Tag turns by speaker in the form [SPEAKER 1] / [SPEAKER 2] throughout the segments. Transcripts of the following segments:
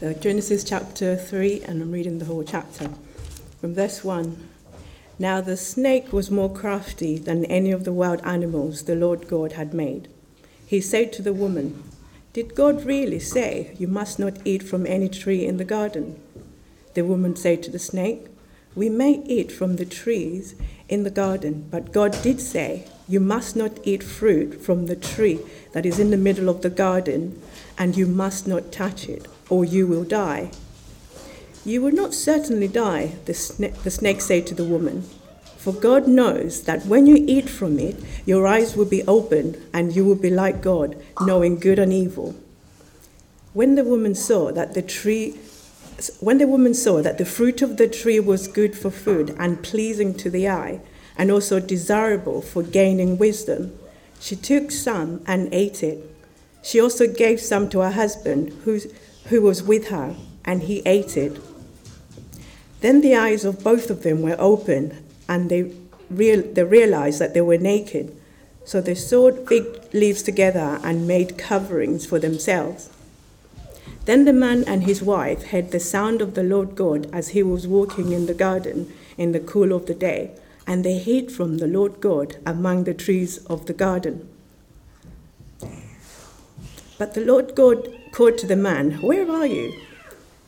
[SPEAKER 1] Genesis chapter 3, and I'm reading the whole chapter. From verse 1 Now the snake was more crafty than any of the wild animals the Lord God had made. He said to the woman, Did God really say, You must not eat from any tree in the garden? The woman said to the snake, We may eat from the trees in the garden, but God did say, You must not eat fruit from the tree that is in the middle of the garden, and you must not touch it or you will die. You will not certainly die, the, sna- the snake said to the woman, for God knows that when you eat from it, your eyes will be opened and you will be like God, knowing good and evil. When the woman saw that the tree when the woman saw that the fruit of the tree was good for food and pleasing to the eye, and also desirable for gaining wisdom, she took some and ate it. She also gave some to her husband, whose who was with her, and he ate it. Then the eyes of both of them were open, and they, real, they realized that they were naked. So they sewed fig leaves together and made coverings for themselves. Then the man and his wife heard the sound of the Lord God as he was walking in the garden in the cool of the day, and they hid from the Lord God among the trees of the garden. But the Lord God called to the man, Where are you?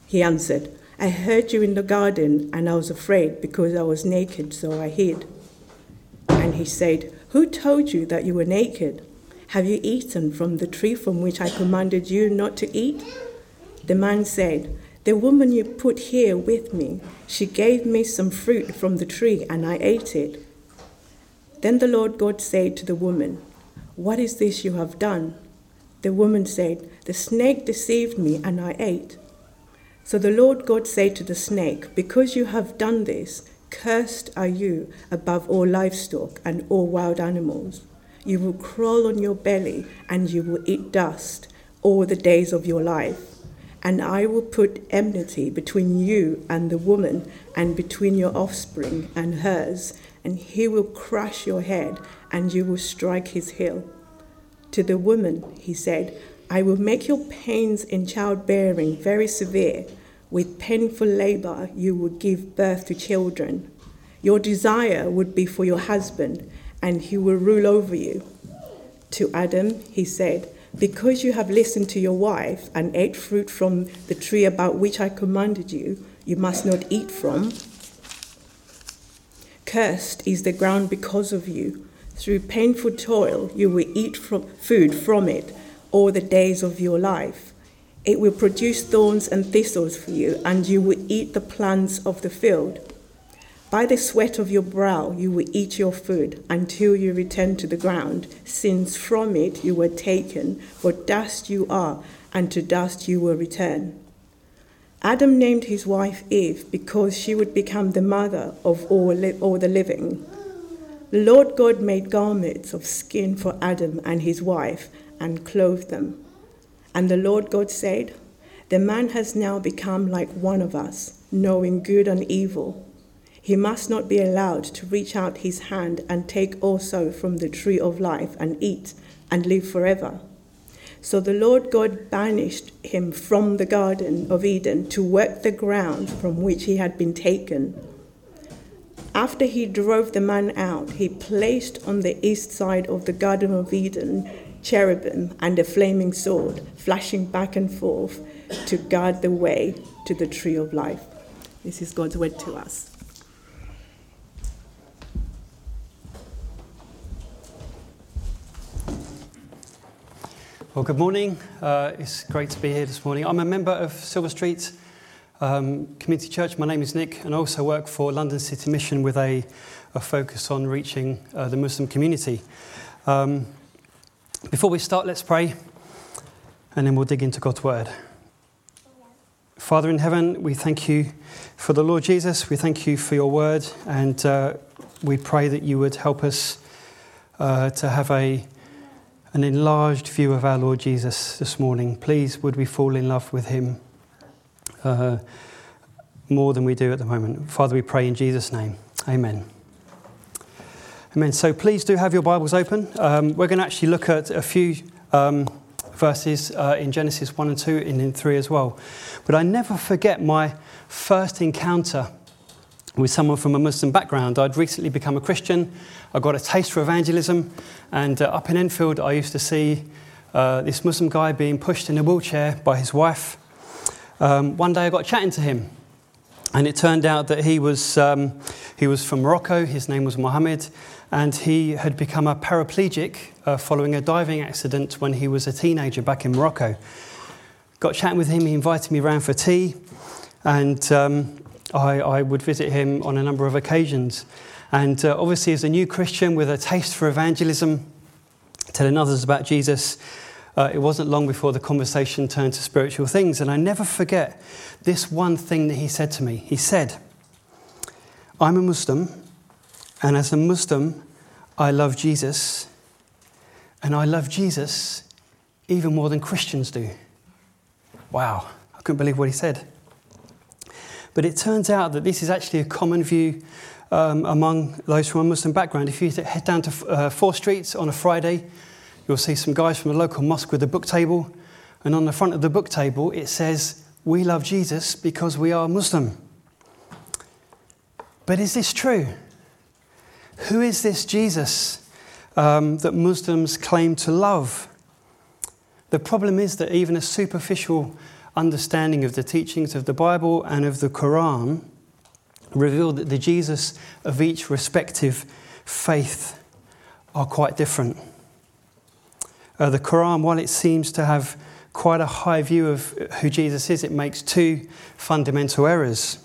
[SPEAKER 1] He answered, I heard you in the garden, and I was afraid because I was naked, so I hid. And he said, Who told you that you were naked? Have you eaten from the tree from which I commanded you not to eat? The man said, The woman you put here with me, she gave me some fruit from the tree, and I ate it. Then the Lord God said to the woman, What is this you have done? The woman said, The snake deceived me, and I ate. So the Lord God said to the snake, Because you have done this, cursed are you above all livestock and all wild animals. You will crawl on your belly, and you will eat dust all the days of your life. And I will put enmity between you and the woman, and between your offspring and hers, and he will crush your head, and you will strike his heel. To the woman, he said, I will make your pains in childbearing very severe. With painful labor, you will give birth to children. Your desire would be for your husband, and he will rule over you. To Adam, he said, Because you have listened to your wife and ate fruit from the tree about which I commanded you, you must not eat from. Cursed is the ground because of you. Through painful toil, you will eat from food from it all the days of your life. It will produce thorns and thistles for you, and you will eat the plants of the field. By the sweat of your brow, you will eat your food until you return to the ground, since from it you were taken, for dust you are, and to dust you will return. Adam named his wife Eve because she would become the mother of all, li- all the living. The Lord God made garments of skin for Adam and his wife and clothed them. And the Lord God said, The man has now become like one of us, knowing good and evil. He must not be allowed to reach out his hand and take also from the tree of life and eat and live forever. So the Lord God banished him from the Garden of Eden to work the ground from which he had been taken. After he drove the man out, he placed on the east side of the Garden of Eden cherubim and a flaming sword, flashing back and forth to guard the way to the tree of life. This is God's word to us.
[SPEAKER 2] Well, good morning. Uh, it's great to be here this morning. I'm a member of Silver Street um, Community Church. My name is Nick, and I also work for London City Mission with a, a focus on reaching uh, the Muslim community. Um, before we start, let's pray, and then we'll dig into God's word. Father in heaven, we thank you for the Lord Jesus. We thank you for your word, and uh, we pray that you would help us uh, to have a an enlarged view of our Lord Jesus this morning. Please, would we fall in love with him uh, more than we do at the moment? Father, we pray in Jesus' name. Amen. Amen. So please do have your Bibles open. Um, we're going to actually look at a few, um, verses uh, in Genesis 1 and 2 and in 3 as well. But I never forget my first encounter with someone from a Muslim background. I'd recently become a Christian. I got a taste for evangelism. And uh, up in Enfield, I used to see uh, this Muslim guy being pushed in a wheelchair by his wife. Um, one day I got chatting to him. And it turned out that he was, um, he was from Morocco. His name was Mohammed. And he had become a paraplegic uh, following a diving accident when he was a teenager back in Morocco. Got chatting with him. He invited me around for tea. And um, I, I, would visit him on a number of occasions. And uh, obviously, as a new Christian with a taste for evangelism, telling others about Jesus, uh, it wasn't long before the conversation turned to spiritual things. And I never forget this one thing that he said to me. He said, I'm a Muslim, and as a Muslim, I love Jesus, and I love Jesus even more than Christians do. Wow, I couldn't believe what he said. But it turns out that this is actually a common view um, among those from a Muslim background. If you head down to uh, Four Streets on a Friday, you'll see some guys from a local mosque with a book table. And on the front of the book table, it says, We love Jesus because we are Muslim. But is this true? Who is this Jesus um, that Muslims claim to love? The problem is that even a superficial understanding of the teachings of the Bible and of the Quran reveal that the Jesus of each respective faith are quite different. Uh, the Quran, while it seems to have quite a high view of who Jesus is, it makes two fundamental errors.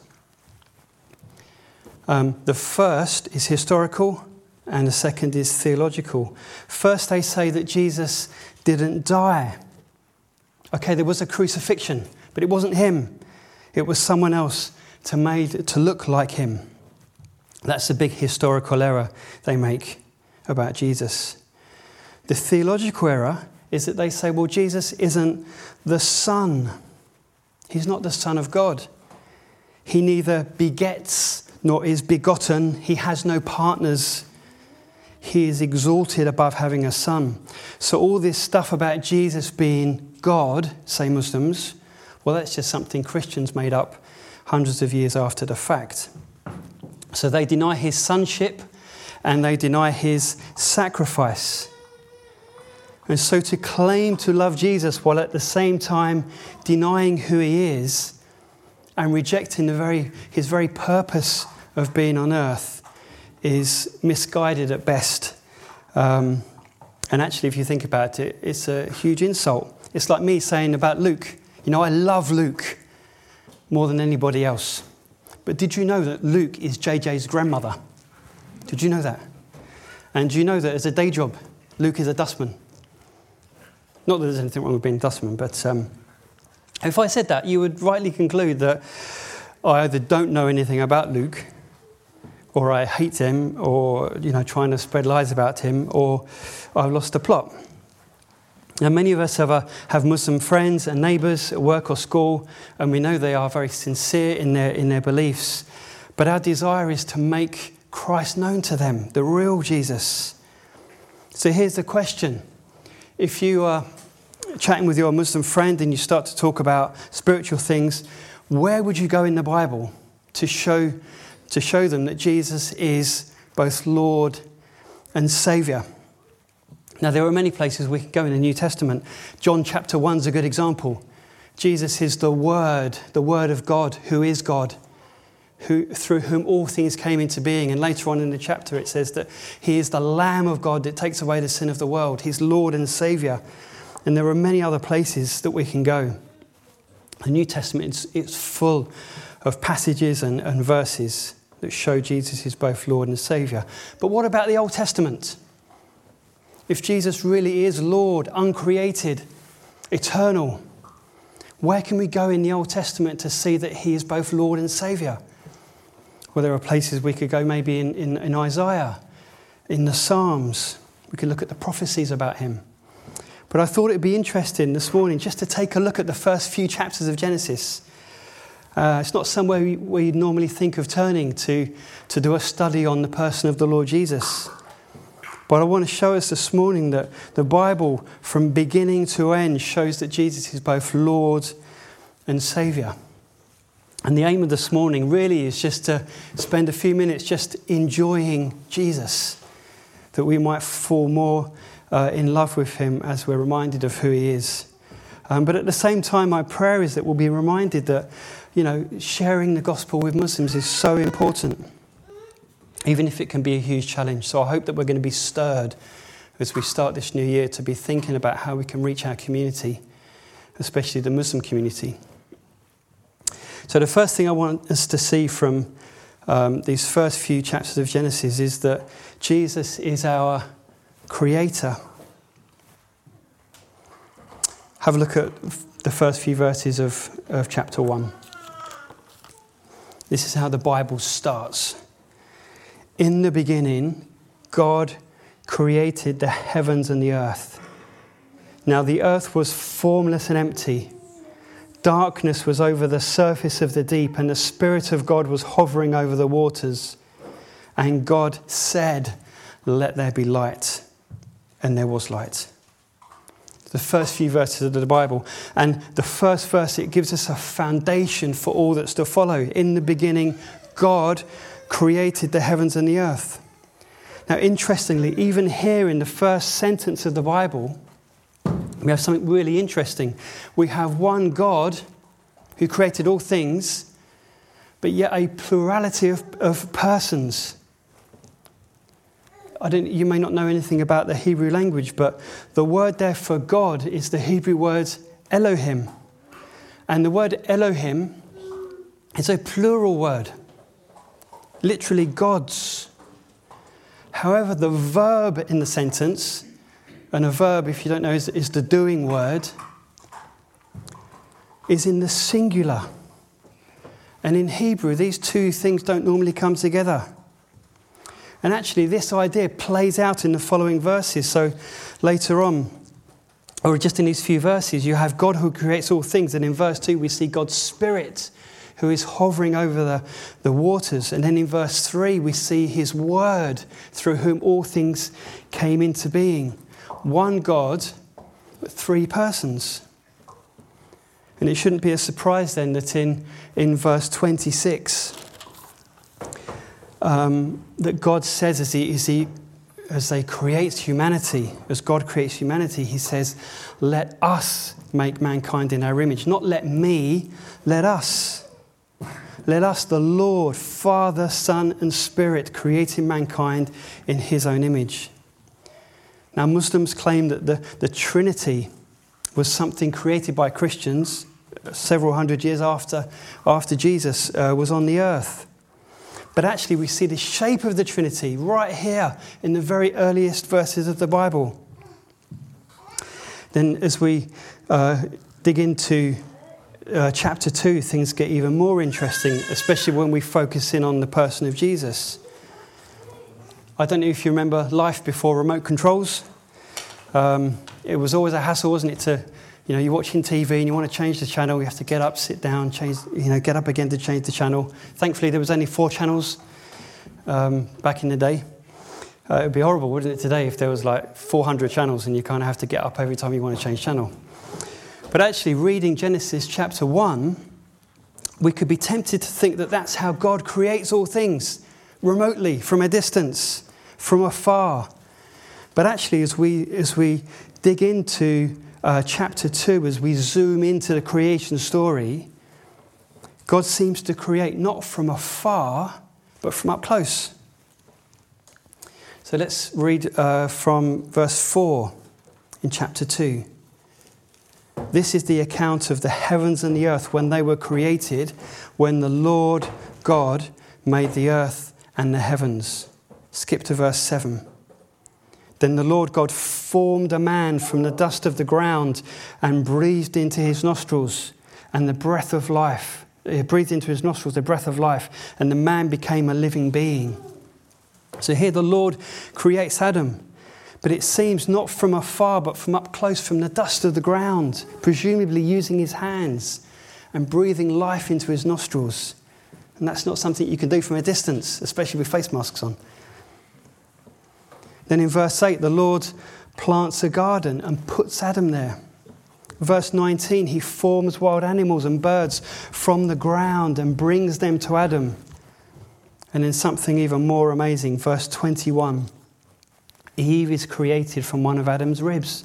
[SPEAKER 2] Um, the first is historical, and the second is theological. First, they say that Jesus didn't die. Okay, there was a crucifixion, but it wasn't him, it was someone else to, made, to look like him. That's a big historical error they make about Jesus. The theological error is that they say, well, Jesus isn't the Son. He's not the Son of God. He neither begets nor is begotten. He has no partners. He is exalted above having a son. So, all this stuff about Jesus being God, say Muslims, well, that's just something Christians made up hundreds of years after the fact. So they deny his sonship and they deny his sacrifice. And so to claim to love Jesus while at the same time denying who he is and rejecting the very, his very purpose of being on earth is misguided at best. Um, and actually, if you think about it, it's a huge insult. It's like me saying about Luke, you know, I love Luke more than anybody else. But did you know that Luke is JJ's grandmother? Did you know that? And do you know that as a day job, Luke is a dustman? Not that there's anything wrong with being a dustman, but um, if I said that, you would rightly conclude that I either don't know anything about Luke, or I hate him, or you know, trying to spread lies about him, or I've lost the plot. Now, many of us have, a, have Muslim friends and neighbours at work or school, and we know they are very sincere in their, in their beliefs. But our desire is to make Christ known to them, the real Jesus. So here's the question If you are chatting with your Muslim friend and you start to talk about spiritual things, where would you go in the Bible to show, to show them that Jesus is both Lord and Saviour? Now, there are many places we can go in the New Testament. John chapter 1 is a good example. Jesus is the Word, the Word of God, who is God, who, through whom all things came into being. And later on in the chapter, it says that He is the Lamb of God that takes away the sin of the world. He's Lord and Saviour. And there are many other places that we can go. The New Testament is it's full of passages and, and verses that show Jesus is both Lord and Saviour. But what about the Old Testament? if Jesus really is Lord, uncreated, eternal, where can we go in the Old Testament to see that He is both Lord and Saviour? Well, there are places we could go maybe in, in, in Isaiah, in the Psalms. We could look at the prophecies about Him. But I thought it'd be interesting this morning just to take a look at the first few chapters of Genesis. Uh, it's not somewhere we, would normally think of turning to, to do a study on the person of the Lord Jesus. But I want to show us this morning that the Bible, from beginning to end, shows that Jesus is both Lord and Saviour. And the aim of this morning really is just to spend a few minutes just enjoying Jesus, that we might fall more uh, in love with him as we're reminded of who he is. Um, but at the same time, my prayer is that we'll be reminded that, you know, sharing the gospel with Muslims is so important, even if it can be a huge challenge. So I hope that we're going to be stirred as we start this new year to be thinking about how we can reach our community, especially the Muslim community. So, the first thing I want us to see from um, these first few chapters of Genesis is that Jesus is our creator. Have a look at the first few verses of, of chapter 1. This is how the Bible starts. In the beginning, God created the heavens and the earth. Now the earth was formless and empty. Darkness was over the surface of the deep, and the Spirit of God was hovering over the waters. And God said, Let there be light and there was light. The first few verses of the Bible. And the first verse, it gives us a foundation for all that's to follow. In the beginning, God created the heavens and the earth. Now, interestingly, even here in the first sentence of the Bible, we have something really interesting. We have one God who created all things, but yet a plurality of, of persons I don't, you may not know anything about the Hebrew language, but the word there for God is the Hebrew word Elohim. And the word Elohim is a plural word, literally gods. However, the verb in the sentence, and a verb, if you don't know, is, is the doing word, is in the singular. And in Hebrew, these two things don't normally come together. And actually, this idea plays out in the following verses. So later on, or just in these few verses, you have God who creates all things. And in verse 2, we see God's Spirit who is hovering over the, the waters. And then in verse 3, we see his word through whom all things came into being. One God, but three persons. And it shouldn't be a surprise then that in, in verse 26, um, that God says as he, as he as they creates humanity, as God creates humanity, he says, Let us make mankind in our image. Not let me, let us. Let us, the Lord, Father, Son, and Spirit, creating mankind in his own image. Now, Muslims claim that the, the Trinity was something created by Christians several hundred years after, after Jesus uh, was on the earth. But actually, we see the shape of the Trinity right here in the very earliest verses of the Bible. Then, as we uh, dig into uh, chapter 2, things get even more interesting, especially when we focus in on the person of Jesus. I don't know if you remember life before remote controls. Um, it was always a hassle, wasn't it, to you know, you're watching TV and you want to change the channel, you have to get up, sit down, change, you know, get up again to change the channel. Thankfully, there was only four channels um, back in the day. Uh, it would be horrible, wouldn't it, today, if there was like 400 channels and you kind of have to get up every time you want to change channel. But actually, reading Genesis chapter 1, we could be tempted to think that that's how God creates all things remotely, from a distance, from afar. But actually, as we, as we dig into uh, chapter 2, as we zoom into the creation story, God seems to create not from afar, but from up close. So let's read uh, from verse 4 in chapter 2. This is the account of the heavens and the earth when they were created, when the Lord God made the earth and the heavens. Skip to verse 7. Then the Lord God formed a man from the dust of the ground and breathed into his nostrils and the breath of life. He breathed into his nostrils the breath of life, and the man became a living being. So here the Lord creates Adam, but it seems not from afar, but from up close, from the dust of the ground, presumably using his hands and breathing life into his nostrils. And that's not something you can do from a distance, especially with face masks on. Then in verse 8, the Lord plants a garden and puts Adam there. Verse 19, he forms wild animals and birds from the ground and brings them to Adam. And in something even more amazing, verse 21, Eve is created from one of Adam's ribs.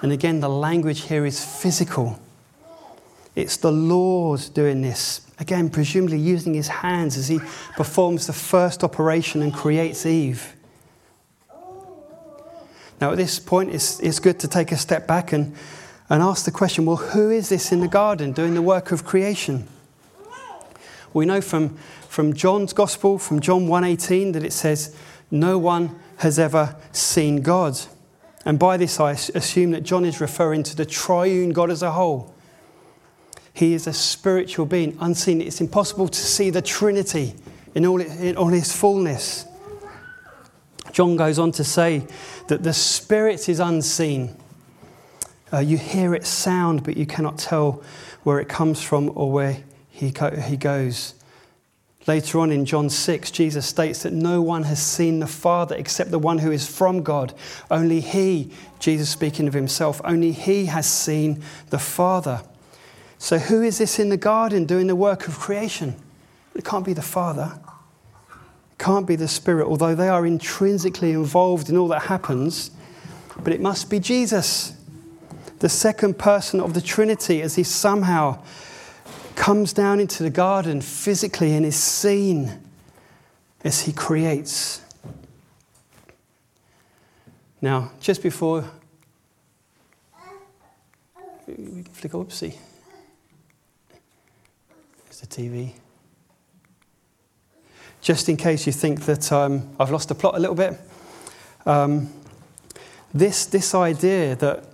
[SPEAKER 2] And again, the language here is physical. It's the Lord doing this. Again, presumably using his hands as he performs the first operation and creates Eve. Now, at this point, it's, it's good to take a step back and, and ask the question well, who is this in the garden doing the work of creation? We know from, from John's Gospel, from John 1.18, that it says, No one has ever seen God. And by this, I assume that John is referring to the triune God as a whole. He is a spiritual being, unseen. It's impossible to see the Trinity in all, in all its fullness. John goes on to say that the Spirit is unseen. Uh, you hear its sound, but you cannot tell where it comes from or where he, he goes. Later on in John 6, Jesus states that no one has seen the Father except the one who is from God. Only He, Jesus speaking of Himself, only He has seen the Father. So, who is this in the garden doing the work of creation? It can't be the Father. Can't be the Spirit, although they are intrinsically involved in all that happens. But it must be Jesus, the second person of the Trinity, as He somehow comes down into the garden physically and is seen as he creates. Now, just before flick oopsie. There's the TV. Just in case you think that um, I've lost the plot a little bit, um, this, this idea that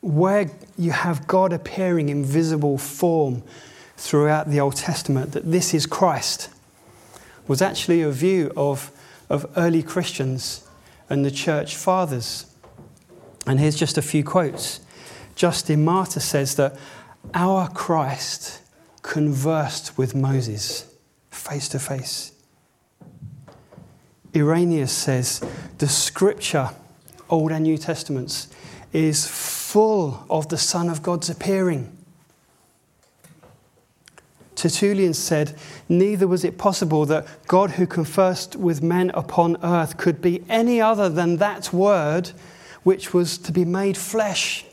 [SPEAKER 2] where you have God appearing in visible form throughout the Old Testament that this is Christ was actually a view of, of early Christians and the church fathers. And here's just a few quotes. Justin Martyr says that our Christ conversed with Moses face to face. Irenaeus says the scripture, Old and New Testaments, is full of the Son of God's appearing. Tertullian said, Neither was it possible that God, who conversed with men upon earth, could be any other than that word which was to be made flesh.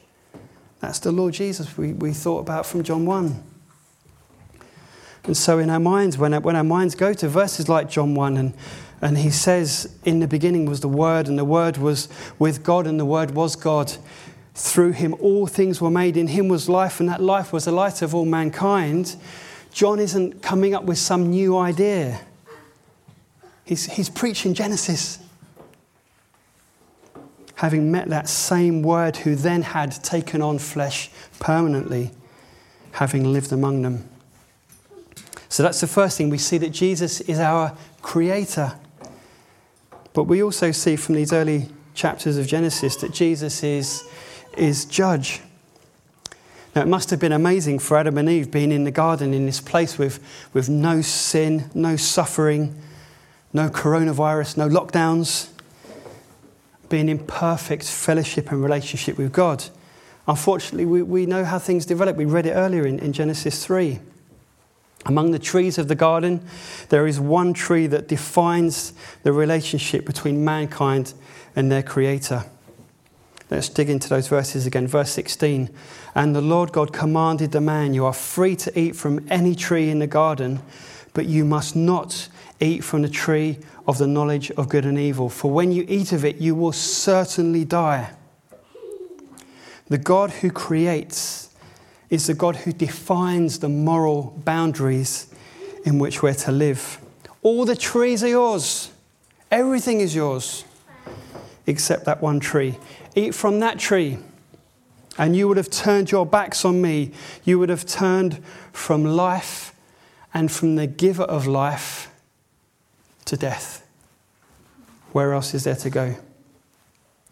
[SPEAKER 2] That's the Lord Jesus we, we thought about from John 1. And so, in our minds, when our, when our minds go to verses like John 1, and, and he says, In the beginning was the Word, and the Word was with God, and the Word was God. Through him all things were made, in him was life, and that life was the light of all mankind. John isn't coming up with some new idea. He's, he's preaching Genesis. Having met that same word who then had taken on flesh permanently, having lived among them. So that's the first thing. We see that Jesus is our creator. But we also see from these early chapters of Genesis that Jesus is, is judge. Now, it must have been amazing for Adam and Eve being in the garden in this place with, with no sin, no suffering, no coronavirus, no lockdowns, being in perfect fellowship and relationship with God. Unfortunately, we, we know how things develop. We read it earlier in, in Genesis 3. Among the trees of the garden, there is one tree that defines the relationship between mankind and their Creator. Let's dig into those verses again. Verse 16. And the Lord God commanded the man, You are free to eat from any tree in the garden, but you must not eat from the tree of the knowledge of good and evil. For when you eat of it, you will certainly die. The God who creates is the God who defines the moral boundaries in which we're to live. All the trees are yours, everything is yours, except that one tree. Eat from that tree, and you would have turned your backs on me. You would have turned from life and from the giver of life to death. Where else is there to go?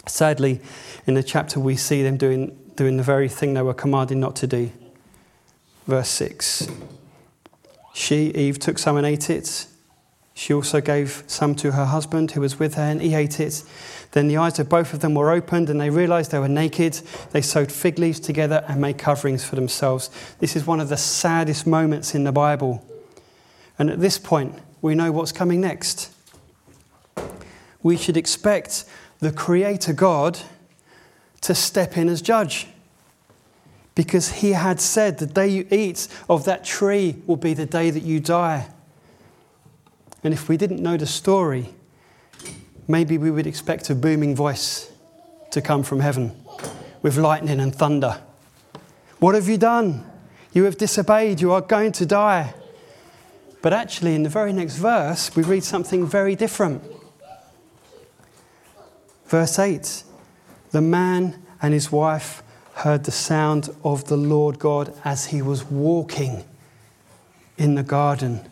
[SPEAKER 2] Sadly, in the chapter, we see them doing, doing the very thing they were commanded not to do. Verse 6 She, Eve, took some and ate it. She also gave some to her husband who was with her, and he ate it. Then the eyes of both of them were opened, and they realized they were naked. They sewed fig leaves together and made coverings for themselves. This is one of the saddest moments in the Bible. And at this point, we know what's coming next. We should expect the Creator God to step in as judge. Because he had said, The day you eat of that tree will be the day that you die. And if we didn't know the story, maybe we would expect a booming voice to come from heaven with lightning and thunder. What have you done? You have disobeyed. You are going to die. But actually, in the very next verse, we read something very different. Verse 8 The man and his wife heard the sound of the Lord God as he was walking in the garden.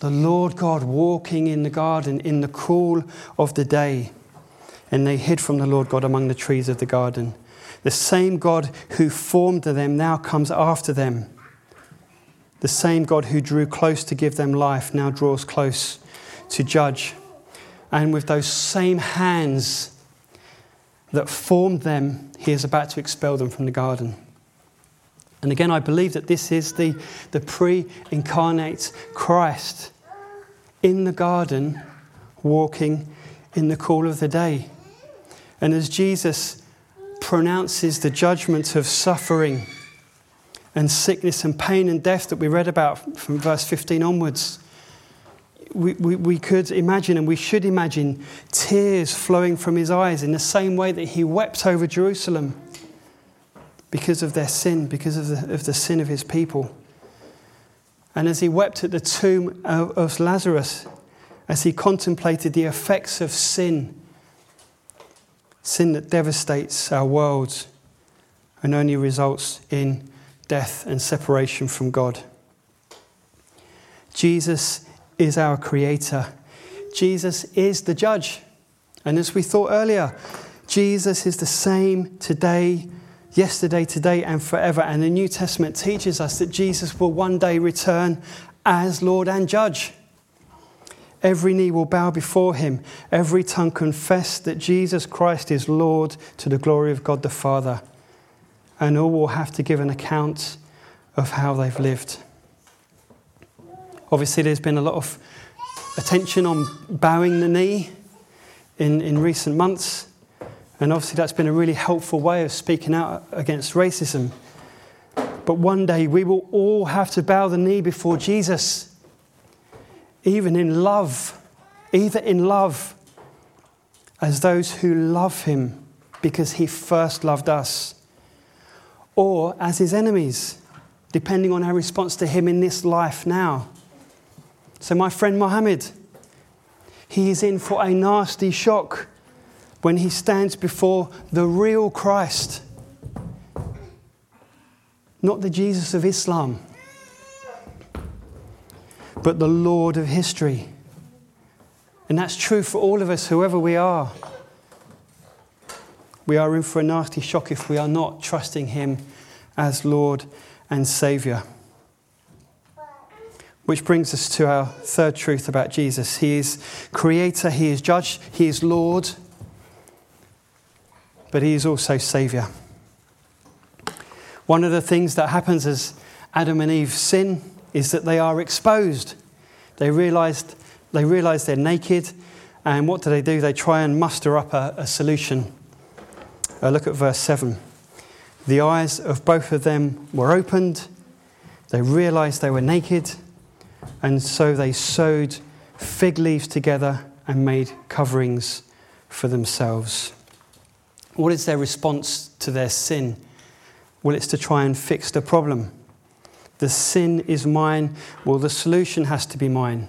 [SPEAKER 2] The Lord God walking in the garden in the cool of the day. And they hid from the Lord God among the trees of the garden. The same God who formed them now comes after them. The same God who drew close to give them life now draws close to judge. And with those same hands that formed them, he is about to expel them from the garden. And again, I believe that this is the, the pre incarnate Christ in the garden, walking in the cool of the day. And as Jesus pronounces the judgment of suffering, and sickness and pain and death that we read about from verse 15 onwards. We, we, could imagine and we should imagine tears flowing from his eyes in the same way that he wept over Jerusalem because of their sin, because of the, of the sin of his people. And as he wept at the tomb of, of Lazarus, as he contemplated the effects of sin, sin that devastates our world and only results in death and separation from God. Jesus is our creator. Jesus is the judge. And as we thought earlier, Jesus is the same today, yesterday, today, and forever. And the New Testament teaches us that Jesus will one day return as Lord and Judge. Every knee will bow before him, every tongue confess that Jesus Christ is Lord to the glory of God the Father and all will have to give an account of how they've lived. Obviously, there's been a lot of attention on bowing the knee in, in recent months, and obviously, that's been a really helpful way of speaking out against racism. But one day, we will all have to bow the knee before Jesus, even in love, either in love as those who love him because he first loved us or as his enemies, depending on our response to him in this life now. So, my friend Mohammed, he is in for a nasty shock when he stands before the real Christ, not the Jesus of Islam, but the Lord of history. And that's true for all of us, whoever we are we are in for a nasty shock if we are not trusting Him as Lord and Saviour. Which brings us to our third truth about Jesus. He is creator, He is judge, He is Lord, but He is also Saviour. One of the things that happens as Adam and Eve sin is that they are exposed. They realized they realize they're naked, and what do they do? They try and muster up a, a solution. Uh, look at verse 7. The eyes of both of them were opened. They realized they were naked, and so they sewed fig leaves together and made coverings for themselves. What is their response to their sin? Well, it's to try and fix the problem. The sin is mine. Well, the solution has to be mine.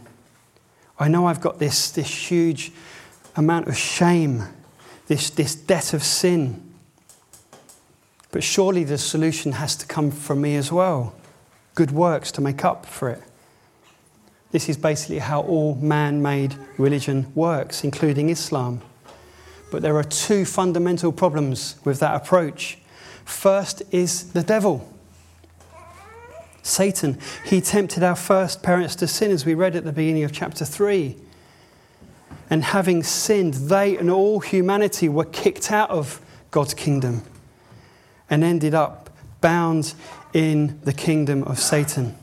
[SPEAKER 2] I know I've got this, this huge amount of shame this, this debt of sin. But surely the solution has to come from me as well good works to make up for it. This is basically how all man made religion works, including Islam. But there are two fundamental problems with that approach. First is the devil. Satan, he tempted our first parents to sin, as we read at the beginning of chapter 3. And having sinned, they and all humanity were kicked out of God's kingdom and ended up bound in the kingdom of Satan.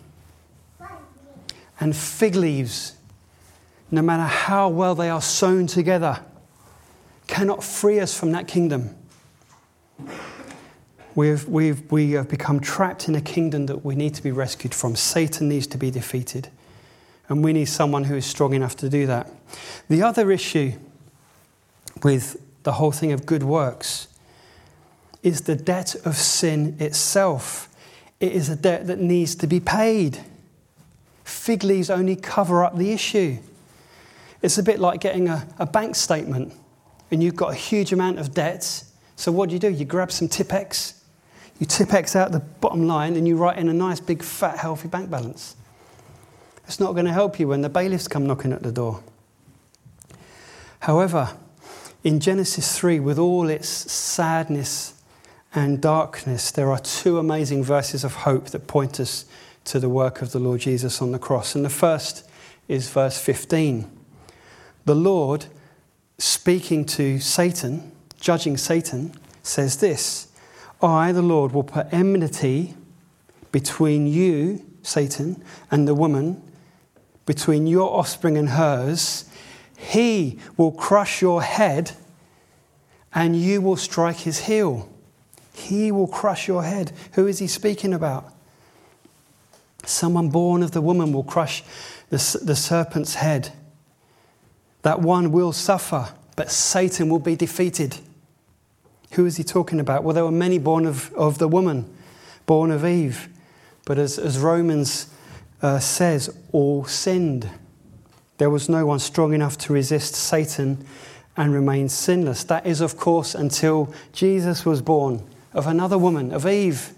[SPEAKER 2] And fig leaves, no matter how well they are sewn together, cannot free us from that kingdom. We've, we've, we have become trapped in a kingdom that we need to be rescued from. Satan needs to be defeated. And we need someone who is strong enough to do that. The other issue with the whole thing of good works is the debt of sin itself. It is a debt that needs to be paid. Fig leaves only cover up the issue. It's a bit like getting a, a bank statement and you've got a huge amount of debts. So, what do you do? You grab some Tipp-Ex, you Tipp-Ex out the bottom line, and you write in a nice, big, fat, healthy bank balance. It's not going to help you when the bailiffs come knocking at the door. However, in Genesis 3, with all its sadness and darkness, there are two amazing verses of hope that point us to the work of the Lord Jesus on the cross. And the first is verse 15. The Lord, speaking to Satan, judging Satan, says this I, the Lord, will put enmity between you, Satan, and the woman, between your offspring and hers. He will crush your head, and you will strike his heel. He will crush your head. Who is he speaking about? Someone born of the woman will crush the, the serpent's head. That one will suffer, but Satan will be defeated. Who is he talking about? Well, there were many born of, of the woman, born of Eve. But as, as Romans uh, says, all sinned. There was no one strong enough to resist Satan and remain sinless. That is, of course, until Jesus was born of another woman, of Eve.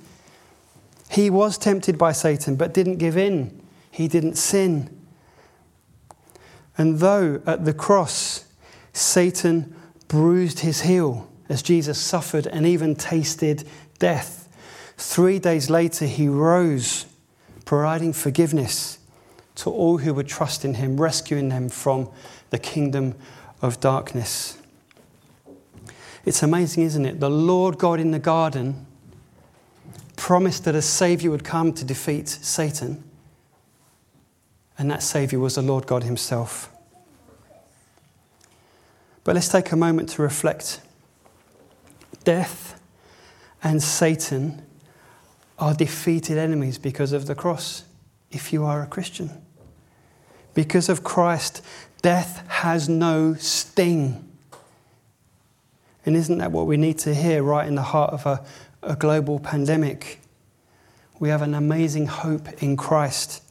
[SPEAKER 2] He was tempted by Satan but didn't give in, he didn't sin. And though at the cross Satan bruised his heel as Jesus suffered and even tasted death, three days later he rose, providing forgiveness to all who would trust in him, rescuing them from the kingdom of darkness. It's amazing, isn't it? The Lord God in the garden promised that a Savior would come to defeat Satan, and that Savior was the Lord God Himself. But let's take a moment to reflect. Death and Satan are defeated enemies because of the cross, if you are a Christian. Because of Christ, death has no sting. And isn't that what we need to hear right in the heart of a, a global pandemic? We have an amazing hope in Christ.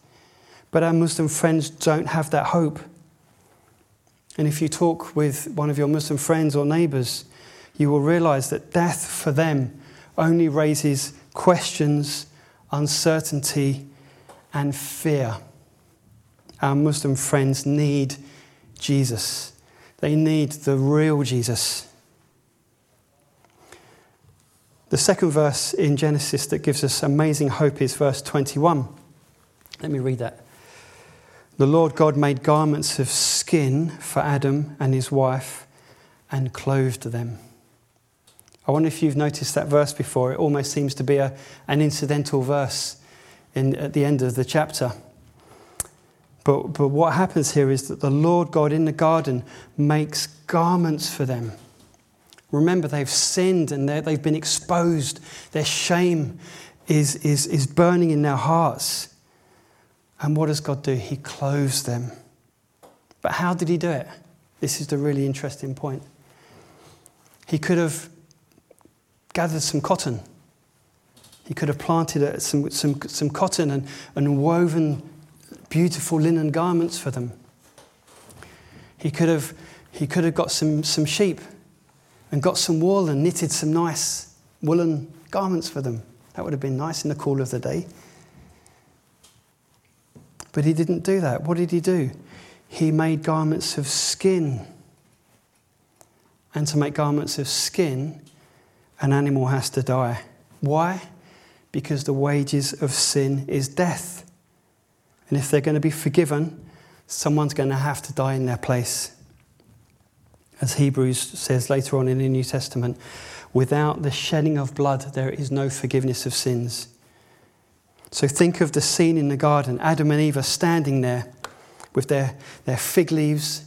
[SPEAKER 2] But our Muslim friends don't have that hope. And if you talk with one of your Muslim friends or neighbors, you will realize that death for them only raises questions, uncertainty, and fear. Our Muslim friends need Jesus, they need the real Jesus. The second verse in Genesis that gives us amazing hope is verse 21. Let me read that. The Lord God made garments of skin for Adam and his wife and clothed them. I wonder if you've noticed that verse before. It almost seems to be a, an incidental verse in, at the end of the chapter. But, but what happens here is that the Lord God in the garden makes garments for them. Remember, they've sinned and they've been exposed. Their shame is, is, is burning in their hearts. And what does God do? He clothes them. But how did He do it? This is the really interesting point. He could have gathered some cotton. He could have planted uh, some, some, some cotton and, and woven beautiful linen garments for them. He could have, he could have got some, some sheep and got some wool and knitted some nice woolen garments for them. That would have been nice in the cool of the day. But he didn't do that. What did he do? He made garments of skin. And to make garments of skin, an animal has to die. Why? because the wages of sin is death. And if they're going to be forgiven, someone's going to have to die in their place. As Hebrews says later on in the New Testament, without the shedding of blood, there is no forgiveness of sins. So think of the scene in the garden Adam and Eve are standing there with their, their fig leaves,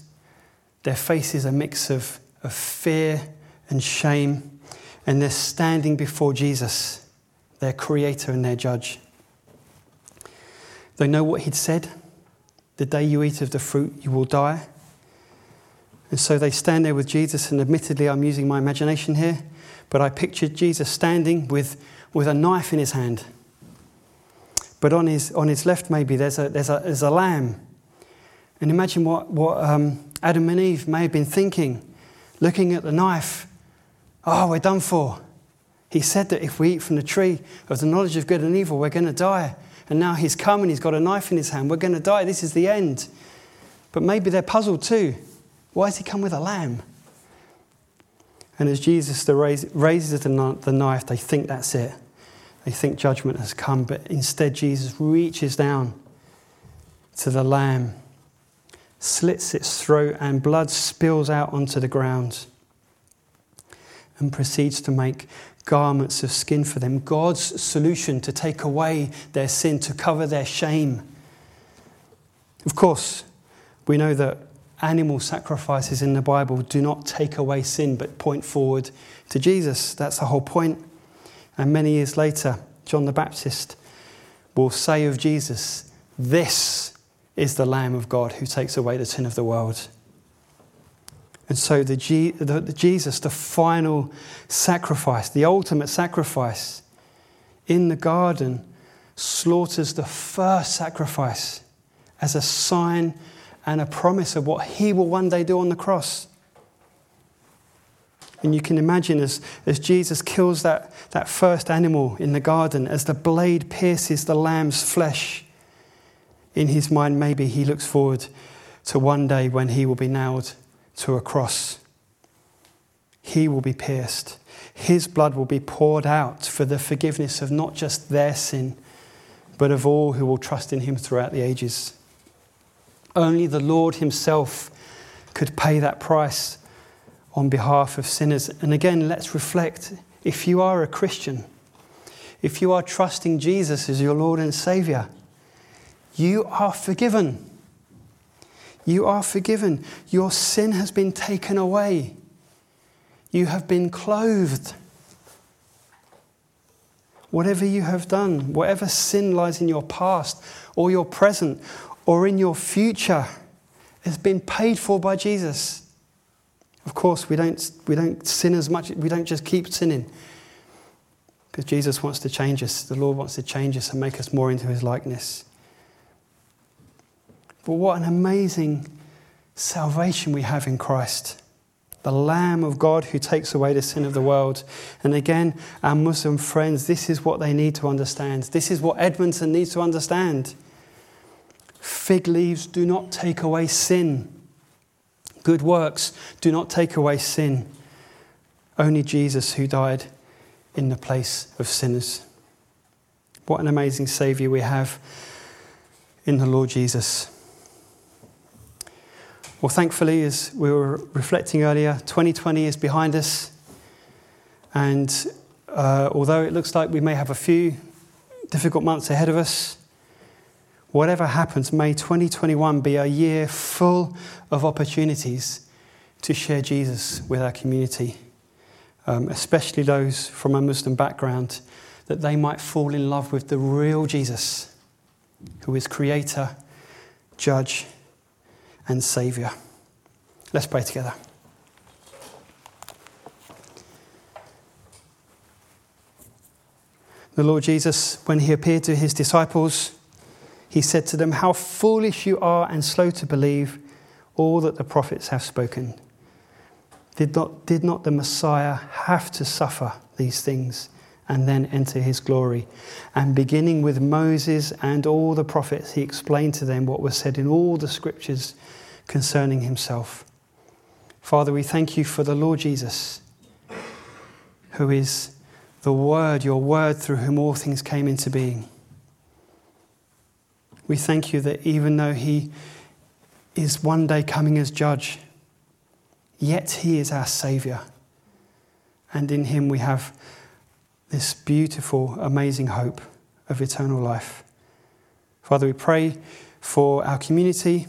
[SPEAKER 2] their faces a mix of, of fear and shame, and they're standing before Jesus, their creator and their judge. They know what he'd said the day you eat of the fruit, you will die. And so they stand there with Jesus, and admittedly, I'm using my imagination here, but I pictured Jesus standing with, with a knife in his hand. But on his, on his left, maybe, there's a, there's, a, there's a lamb. And imagine what, what um, Adam and Eve may have been thinking, looking at the knife. Oh, we're done for. He said that if we eat from the tree of the knowledge of good and evil, we're going to die. And now he's come and he's got a knife in his hand. We're going to die. This is the end. But maybe they're puzzled too. Why has he come with a lamb? And as Jesus raises the knife, they think that's it. They think judgment has come, but instead, Jesus reaches down to the lamb, slits its throat, and blood spills out onto the ground and proceeds to make garments of skin for them. God's solution to take away their sin, to cover their shame. Of course, we know that animal sacrifices in the Bible do not take away sin but point forward to Jesus. That's the whole point. And many years later, John the Baptist will say of Jesus, This is the Lamb of God who takes away the sin of the world. And so the, G, the, the Jesus, the final sacrifice, the ultimate sacrifice in the garden, slaughters the first sacrifice as a sign and a promise of what he will one day do on the cross. And you can imagine as, as Jesus kills that, that first animal in the garden, as the blade pierces the lamb's flesh, in his mind, maybe he looks forward to one day when he will be nailed to a cross. He will be pierced. His blood will be poured out for the forgiveness of not just their sin, but of all who will trust in him throughout the ages. Only the Lord himself could pay that price on behalf of sinners. And again, let's reflect if you are a Christian, if you are trusting Jesus as your Lord and Savior, you are forgiven. You are forgiven. Your sin has been taken away. You have been clothed. Whatever you have done, whatever sin lies in your past or your present or in your future, has been paid for by Jesus. Of course, we don't, we don't sin as much, we don't just keep sinning. Because Jesus wants to change us. The Lord wants to change us and make us more into his likeness. But what an amazing salvation we have in Christ. The Lamb of God who takes away the sin of the world. And again, our Muslim friends, this is what they need to understand. This is what Edmondson needs to understand. Fig leaves do not take away sin. Good works do not take away sin. Only Jesus who died in the place of sinners. What an amazing Saviour we have in the Lord Jesus. Well, thankfully, as we were reflecting earlier, 2020 is behind us. And uh, although it looks like we may have a few difficult months ahead of us, whatever happens, may 2021 be a year full of opportunities to share Jesus with our community, um, especially those from a Muslim background, that they might fall in love with the real Jesus, who is Creator, Judge, and Saviour. Let's pray together. The Lord Jesus, when he appeared to his disciples, he said to them, How foolish you are and slow to believe all that the prophets have spoken. Did not, did not the Messiah have to suffer these things and then enter his glory? And beginning with Moses and all the prophets, he explained to them what was said in all the scriptures concerning himself. Father, we thank you for the Lord Jesus, who is the Word, your Word through whom all things came into being. We thank you that even though He is one day coming as judge, yet He is our Saviour. And in Him we have this beautiful, amazing hope of eternal life. Father, we pray for our community.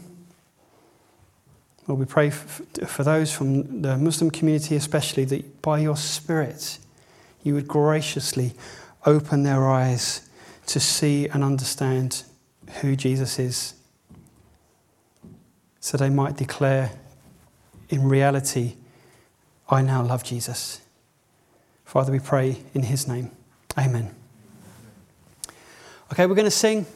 [SPEAKER 2] Lord, we pray for those from the Muslim community, especially, that by your Spirit, you would graciously open their eyes to see and understand who Jesus is, so they might declare in reality, I now love Jesus. Father, we pray in his name. Amen. Okay, we're going to sing.